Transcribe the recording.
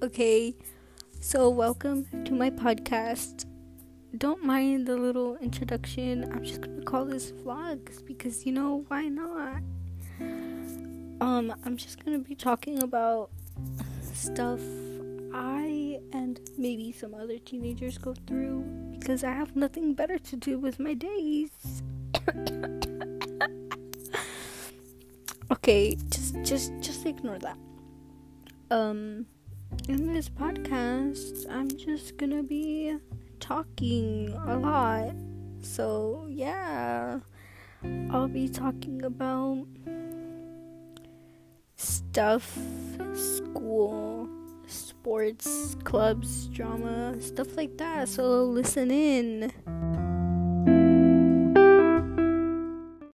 Okay, so welcome to my podcast. Don't mind the little introduction. I'm just gonna call this vlogs because you know why not? Um, I'm just gonna be talking about stuff I and maybe some other teenagers go through because I have nothing better to do with my days. okay, just just just ignore that. Um in this podcast, I'm just gonna be talking a lot. So, yeah, I'll be talking about stuff, school, sports, clubs, drama, stuff like that. So, listen in.